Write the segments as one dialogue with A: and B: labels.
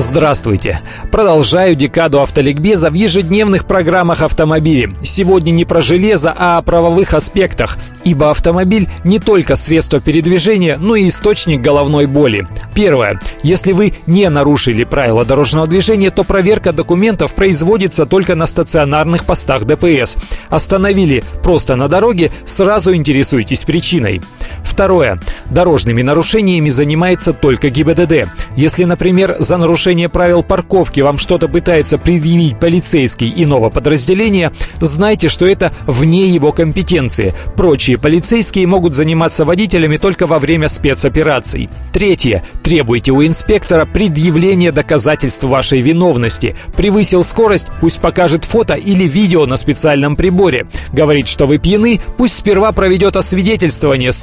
A: Здравствуйте! Продолжаю декаду автоликбеза в ежедневных программах автомобилей. Сегодня не про железо, а о правовых аспектах, ибо автомобиль не только средство передвижения, но и источник головной боли. Первое. Если вы не нарушили правила дорожного движения, то проверка документов производится только на стационарных постах ДПС. Остановили просто на дороге, сразу интересуйтесь причиной. Второе. Дорожными нарушениями занимается только ГИБДД. Если, например, за нарушение правил парковки вам что-то пытается предъявить полицейский иного подразделения, знайте, что это вне его компетенции. Прочие полицейские могут заниматься водителями только во время спецопераций. Третье. Требуйте у инспектора предъявления доказательств вашей виновности. Превысил скорость, пусть покажет фото или видео на специальном приборе. Говорит, что вы пьяны, пусть сперва проведет освидетельствование с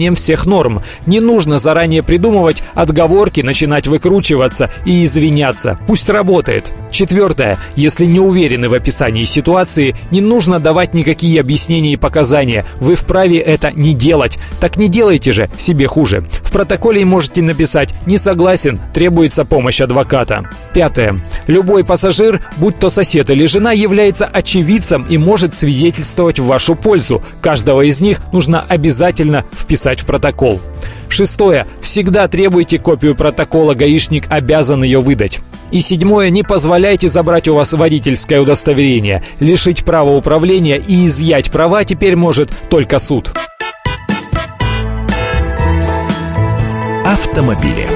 A: соблюдением всех норм. Не нужно заранее придумывать отговорки, начинать выкручиваться и извиняться. Пусть работает. Четвертое. Если не уверены в описании ситуации, не нужно давать никакие объяснения и показания. Вы вправе это не делать. Так не делайте же, себе хуже. В протоколе можете написать «Не согласен, требуется помощь адвоката». Пятое. Любой пассажир, будь то сосед или жена, является очевидцем и может свидетельствовать в вашу пользу. Каждого из них нужно обязательно вписать в протокол. Шестое. Всегда требуйте копию протокола, гаишник обязан ее выдать. И седьмое, не позволяйте забрать у вас водительское удостоверение. Лишить права управления и изъять права теперь может только суд.
B: Автомобили.